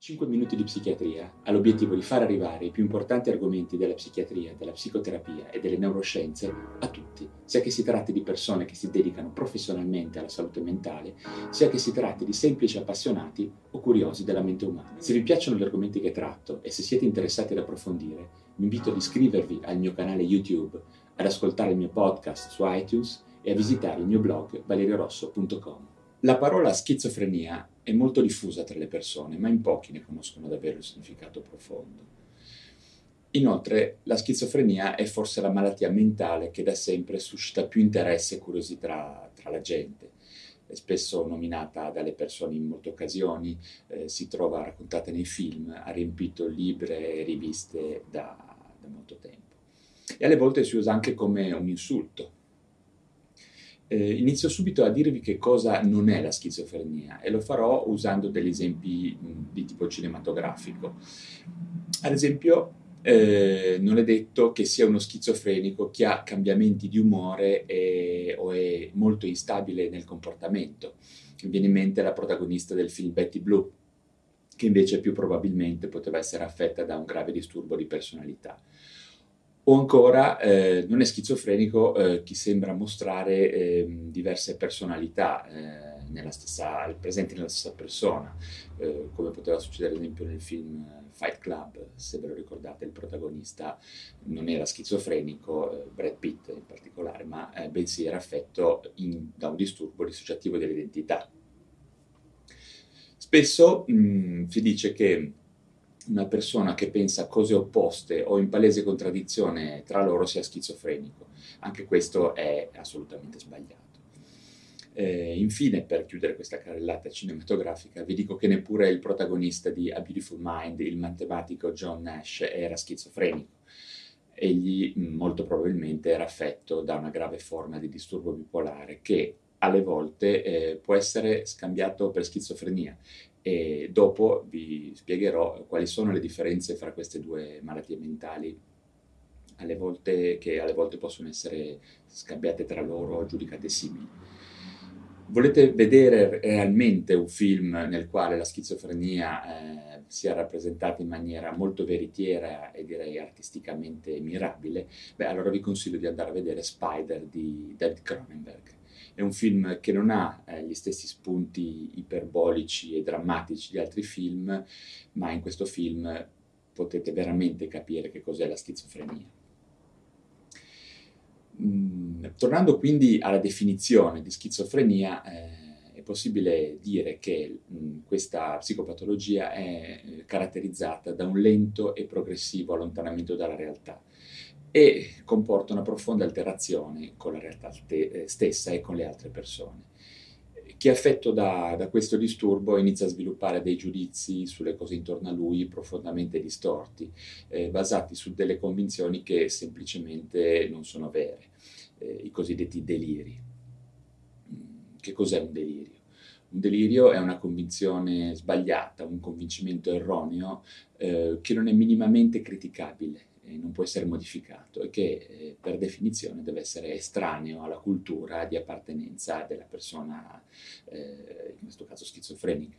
5 minuti di psichiatria ha l'obiettivo di far arrivare i più importanti argomenti della psichiatria, della psicoterapia e delle neuroscienze a tutti, sia che si tratti di persone che si dedicano professionalmente alla salute mentale, sia che si tratti di semplici appassionati o curiosi della mente umana. Se vi piacciono gli argomenti che tratto e se siete interessati ad approfondire, vi invito ad iscrivervi al mio canale YouTube, ad ascoltare il mio podcast su iTunes e a visitare il mio blog valeriorosso.com. La parola schizofrenia è molto diffusa tra le persone, ma in pochi ne conoscono davvero il significato profondo. Inoltre, la schizofrenia è forse la malattia mentale che da sempre suscita più interesse e curiosità tra la gente. È spesso nominata dalle persone in molte occasioni, eh, si trova raccontata nei film, ha riempito libri e riviste da, da molto tempo. E alle volte si usa anche come un insulto, eh, inizio subito a dirvi che cosa non è la schizofrenia e lo farò usando degli esempi di tipo cinematografico. Ad esempio, eh, non è detto che sia uno schizofrenico che ha cambiamenti di umore e, o è molto instabile nel comportamento. Mi viene in mente la protagonista del film Betty Blue, che invece più probabilmente poteva essere affetta da un grave disturbo di personalità. O ancora, eh, non è schizofrenico eh, chi sembra mostrare eh, diverse personalità eh, nella stessa, presenti nella stessa persona, eh, come poteva succedere ad esempio nel film eh, Fight Club, se ve lo ricordate, il protagonista non era schizofrenico, Brad Pitt in particolare, ma bensì era affetto in, da un disturbo dissociativo dell'identità. Spesso mh, mm, si dice che una persona che pensa cose opposte o in palese contraddizione tra loro sia schizofrenico. Anche questo è assolutamente sbagliato. Eh, infine, per chiudere questa carrellata cinematografica, vi dico che neppure il protagonista di A Beautiful Mind, il matematico John Nash, era schizofrenico. Egli molto probabilmente era affetto da una grave forma di disturbo bipolare che alle volte eh, può essere scambiato per schizofrenia e dopo vi spiegherò quali sono le differenze fra queste due malattie mentali alle volte, che alle volte possono essere scambiate tra loro o giudicate simili. Volete vedere realmente un film nel quale la schizofrenia eh, sia rappresentata in maniera molto veritiera e direi artisticamente mirabile? Beh, allora vi consiglio di andare a vedere Spider di David Cronenberg è un film che non ha eh, gli stessi spunti iperbolici e drammatici di altri film, ma in questo film potete veramente capire che cos'è la schizofrenia. Mm, tornando quindi alla definizione di schizofrenia, eh, è possibile dire che mh, mm, questa psicopatologia è eh, caratterizzata da un lento e progressivo allontanamento dalla realtà e comporta una profonda alterazione con la realtà eh, stessa e con le altre persone. Chi è affetto da, da, questo disturbo inizia a sviluppare dei giudizi sulle cose intorno a lui profondamente distorti, eh, basati su delle convinzioni che semplicemente non sono vere, eh, i cosiddetti deliri. Mm, che cos'è un delirio? Un delirio è una convinzione sbagliata, un convincimento erroneo eh, che non è minimamente criticabile non può essere modificato e che eh, per definizione deve essere estraneo alla cultura di appartenenza della persona, eh, in questo caso schizofrenica.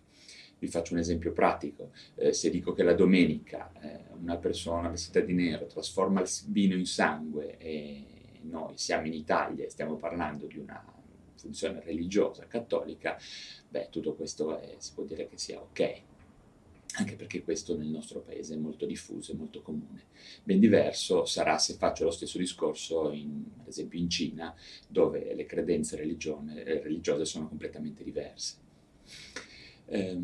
Vi faccio un esempio pratico. Eh, se dico che la domenica eh, una persona vestita di nero trasforma il vino in sangue e noi siamo in Italia e stiamo parlando di una funzione religiosa cattolica, beh, tutto questo è, si può dire che sia ok anche perché questo nel nostro paese è molto diffuso e molto comune. Ben diverso sarà se faccio lo stesso discorso, in, ad esempio in Cina, dove le credenze eh, religiose sono completamente diverse. Eh,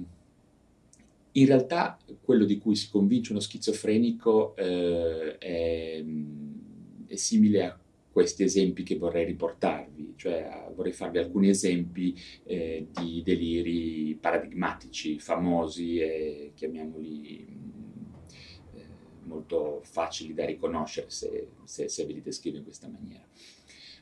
in realtà quello di cui si convince uno schizofrenico eh, è, è simile a questi esempi che vorrei riportarvi, cioè vorrei farvi alcuni esempi eh, di deliri paradigmatici, famosi e chiamiamoli eh, molto facili da riconoscere se, se, se ve li descrivo in questa maniera.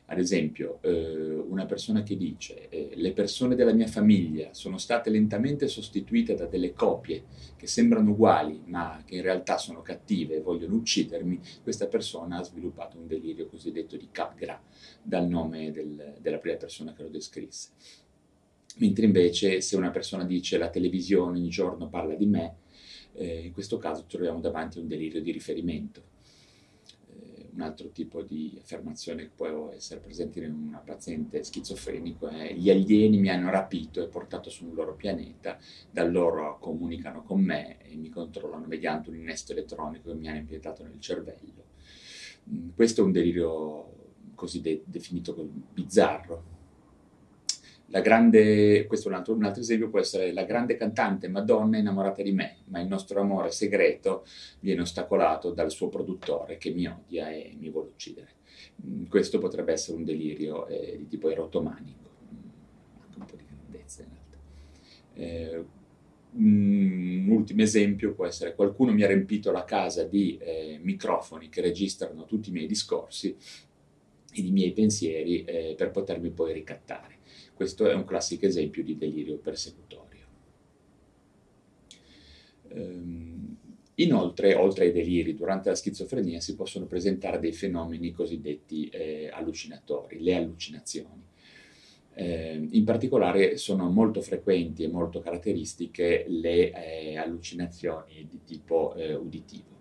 Ad esempio, eh, una persona che dice eh, le persone della mia famiglia sono state lentamente sostituite da delle copie che sembrano uguali ma che in realtà sono cattive e vogliono uccidermi, questa persona ha sviluppato un delirio cosiddetto di Capgras, dal nome del, della prima persona che lo descrisse. Mentre invece se una persona dice la televisione ogni giorno parla di me, eh, in questo caso troviamo davanti a un delirio di riferimento un altro tipo di affermazione che può essere presente in una paziente schizofrenico è gli alieni mi hanno rapito e portato sul loro pianeta, da loro comunicano con me e mi controllano mediante un innesto elettronico che mi hanno impiantato nel cervello. Mm, questo è un delirio così de- definito bizzarro, grande, questo è un altro, un altro, esempio, può essere la grande cantante Madonna innamorata di me, ma il nostro amore segreto viene ostacolato dal suo produttore che mi odia e mi vuole uccidere. Mm, questo potrebbe essere un delirio eh, di tipo erotomanico, mm, anche un po' di grandezza in realtà. Eh, un ultimo esempio può essere qualcuno mi ha riempito la casa di eh, microfoni che registrano tutti i miei discorsi e i miei pensieri eh, per potermi poi ricattare. Questo è un classico esempio di delirio persecutorio. Um, inoltre, oltre ai deliri, durante la schizofrenia si possono presentare dei fenomeni cosiddetti eh, allucinatori, le allucinazioni. Eh, in particolare sono molto frequenti e molto caratteristiche le eh, allucinazioni di tipo eh, uditivo.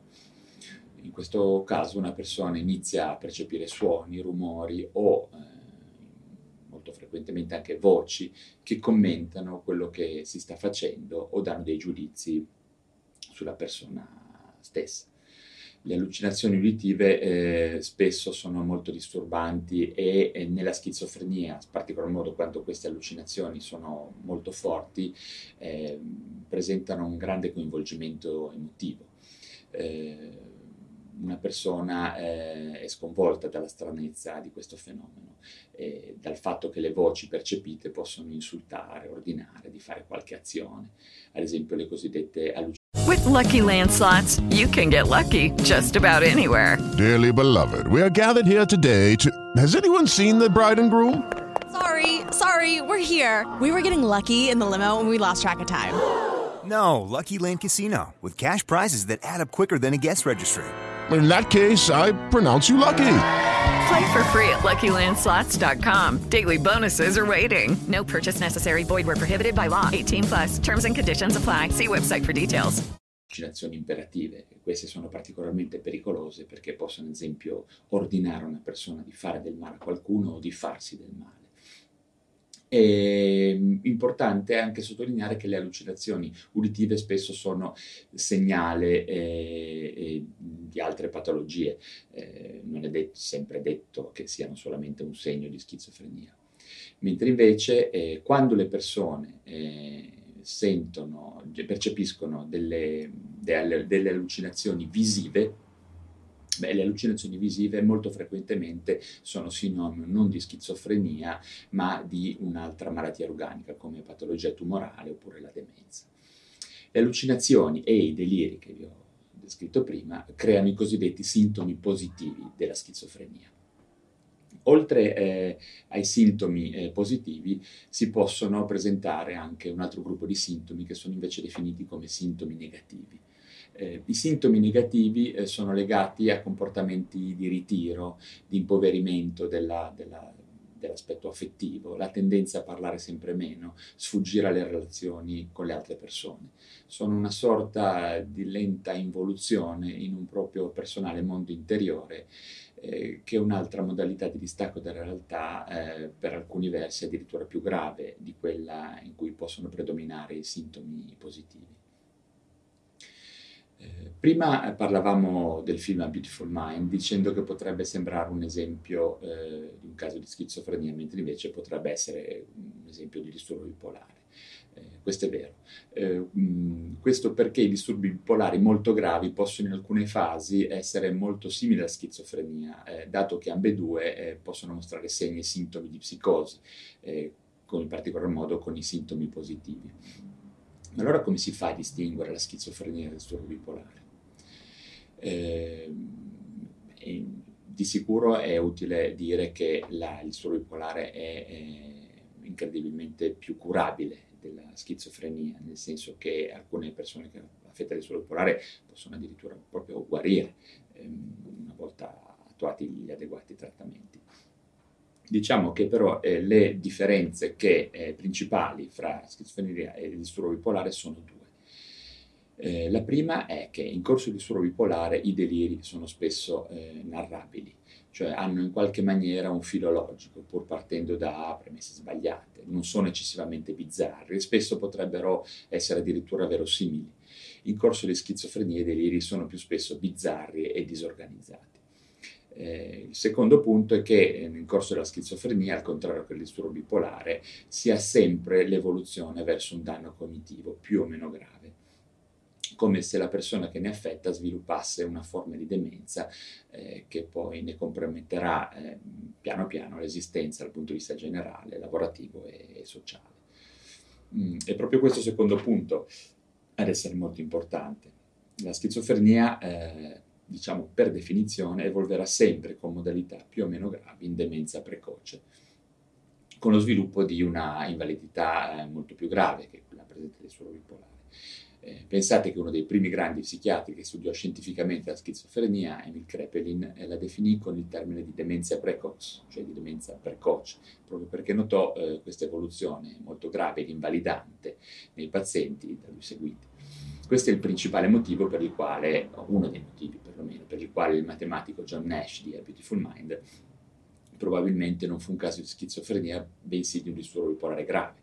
In questo caso una persona inizia a percepire suoni, rumori o eh, molto frequentemente anche voci che commentano quello che si sta facendo o danno dei giudizi sulla persona stessa. Le allucinazioni uditive eh, spesso sono molto disturbanti e, e, nella schizofrenia, in particolar modo quando queste allucinazioni sono molto forti, eh, presentano un grande coinvolgimento emotivo. Eh, una persona eh, è sconvolta dalla stranezza di questo fenomeno e dal fatto che le voci percepite possono insultare, ordinare di fare qualche azione, ad esempio le cosiddette allucinazioni. With lucky landslots, you can get lucky just about anywhere. Dearly beloved, we are gathered here today to. Has anyone seen the bride and groom? Sorry, sorry, we're here. We were getting lucky in the limo and we lost track of time. No, Lucky Land Casino, with cash prizes that add up quicker than a guest registry in that case, I pronounce you lucky. Play for free at LuckyLandSlots.com. Daily bonuses are waiting. No purchase necessary. Void were prohibited by law. 18 plus. Terms and conditions apply. See website for details. Vaccinazioni imperative. Queste sono particolarmente pericolose perché possono, ad esempio, ordinare a una persona di fare del male a qualcuno o di farsi del male. È mm, importante anche sottolineare che le allucinazioni uditive spesso sono segnale eh, di altre patologie, eh, non è det- sempre detto che siano solamente un segno di schizofrenia. Mentre invece eh, quando le persone eh, sentono, percepiscono delle, delle, delle allucinazioni visive, Beh, le allucinazioni visive molto frequentemente sono sinonimo non di schizofrenia, ma di un'altra malattia organica come patologia tumorale oppure la demenza. Le allucinazioni e i deliri che vi ho descritto prima creano i cosiddetti sintomi positivi della schizofrenia. Oltre eh, ai sintomi eh, positivi si possono presentare anche un altro gruppo di sintomi che sono invece definiti come sintomi negativi. Eh, I sintomi negativi eh, sono legati a comportamenti di ritiro, di impoverimento della, della, dell'aspetto affettivo, la tendenza a parlare sempre meno, sfuggire alle relazioni con le altre persone. Sono una sorta di lenta involuzione in un proprio personale mondo interiore eh, che è un'altra modalità di distacco dalla realtà, eh, per alcuni versi addirittura più grave di quella in cui possono predominare i sintomi positivi. Eh, prima parlavamo del film A Beautiful Mind dicendo che potrebbe sembrare un esempio eh, di un caso di schizofrenia, mentre invece potrebbe essere un esempio di disturbo bipolare. Eh, questo è vero. Eh, mh, questo perché i disturbi bipolari molto gravi possono in alcune fasi essere molto simili alla schizofrenia, eh, dato che ambedue eh, possono mostrare segni e sintomi di psicosi, eh, con, in particolar modo con i sintomi positivi. Ma allora come si fa a distinguere la schizofrenia dal disturbo bipolare? Eh, di sicuro è utile dire che la, il disturbo bipolare è, è incredibilmente più curabile della schizofrenia, nel senso che alcune persone che affette del suolo bipolare possono addirittura proprio guarire ehm, una volta attuati gli adeguati trattamenti. Diciamo che però eh, le differenze che, eh, principali fra schizofrenia e disturbo bipolare sono due. Eh, la prima è che in corso di disturbo bipolare i deliri sono spesso eh, narrabili, cioè hanno in qualche maniera un filo logico, pur partendo da premesse sbagliate, non sono eccessivamente bizzarri spesso potrebbero essere addirittura verosimili. In corso di schizofrenia i deliri sono più spesso bizzarri e disorganizzati. Eh, il secondo punto è che eh, nel corso della schizofrenia, al contrario che del disturbo bipolare, si ha sempre l'evoluzione verso un danno cognitivo più o meno grave come se la persona che ne affetta sviluppasse una forma di demenza eh, che poi ne comprometterà eh, piano piano l'esistenza dal punto di vista generale, lavorativo e, e sociale. Mm, è proprio questo secondo punto ad essere molto importante. La schizofrenia, eh, diciamo per definizione, evolverà sempre con modalità più o meno gravi in demenza precoce, con lo sviluppo di una invalidità eh, molto più grave che quella presente nel suolo bipolare. Eh, pensate che uno dei primi grandi psichiatri che studiò scientificamente la schizofrenia, Emil Krepelin, eh, la definì con il termine di demenza precoce, cioè di demenza precoce, proprio perché notò eh, questa evoluzione molto grave ed invalidante nei pazienti da lui seguiti. Questo è il principale motivo per il quale, uno dei motivi perlomeno, per il quale il matematico John Nash di A Beautiful Mind probabilmente non fu un caso di schizofrenia, bensì di un disturbo bipolare grave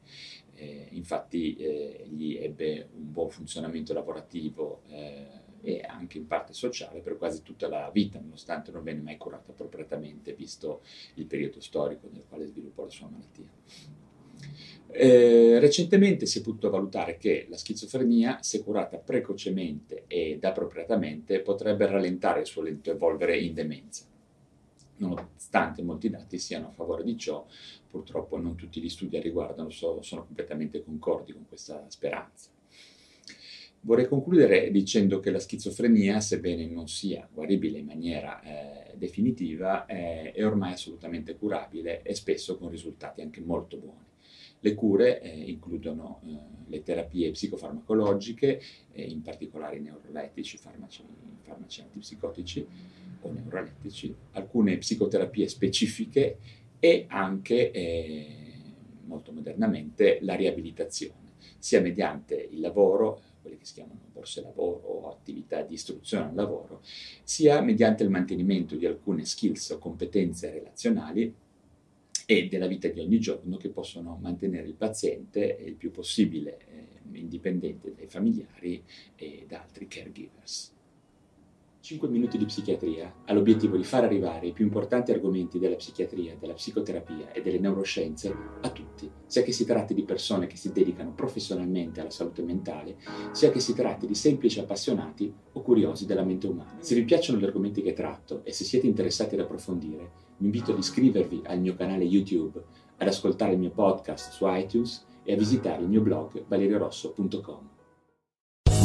eh, infatti eh, gli ebbe un buon funzionamento lavorativo eh, e anche in parte sociale per quasi tutta la vita, nonostante non venne mai curato appropriatamente, visto il periodo storico nel quale sviluppò la sua malattia. Eh, recentemente si è potuto valutare che la schizofrenia, se curata precocemente ed appropriatamente, potrebbe rallentare il suo lento evolvere in demenza nonostante molti dati siano a favore di ciò, purtroppo non tutti gli studi a riguardo sono, sono completamente concordi con questa speranza. Vorrei concludere dicendo che la schizofrenia, sebbene non sia guaribile in maniera eh, definitiva, eh, è ormai assolutamente curabile e spesso con risultati anche molto buoni. Le cure eh, includono eh, le terapie psicofarmacologiche, eh, in particolare i neurolettici, farmaci, farmaci antipsicotici, o neurolettici, alcune psicoterapie specifiche e anche, eh, molto modernamente, la riabilitazione, sia mediante il lavoro, quelle che si chiamano borse lavoro o attività di istruzione al lavoro, sia mediante il mantenimento di alcune skills o competenze relazionali e della vita di ogni giorno che possono mantenere il paziente il più possibile eh, indipendente dai familiari e da altri caregivers. 5 minuti di psichiatria ha l'obiettivo di far arrivare i più importanti argomenti della psichiatria, della psicoterapia e delle neuroscienze a tutti, sia che si tratti di persone che si dedicano professionalmente alla salute mentale, sia che si tratti di semplici appassionati o curiosi della mente umana. Se vi piacciono gli argomenti che tratto e se siete interessati ad approfondire, vi invito ad iscrivervi al mio canale YouTube, ad ascoltare il mio podcast su iTunes e a visitare il mio blog valeriorosso.com.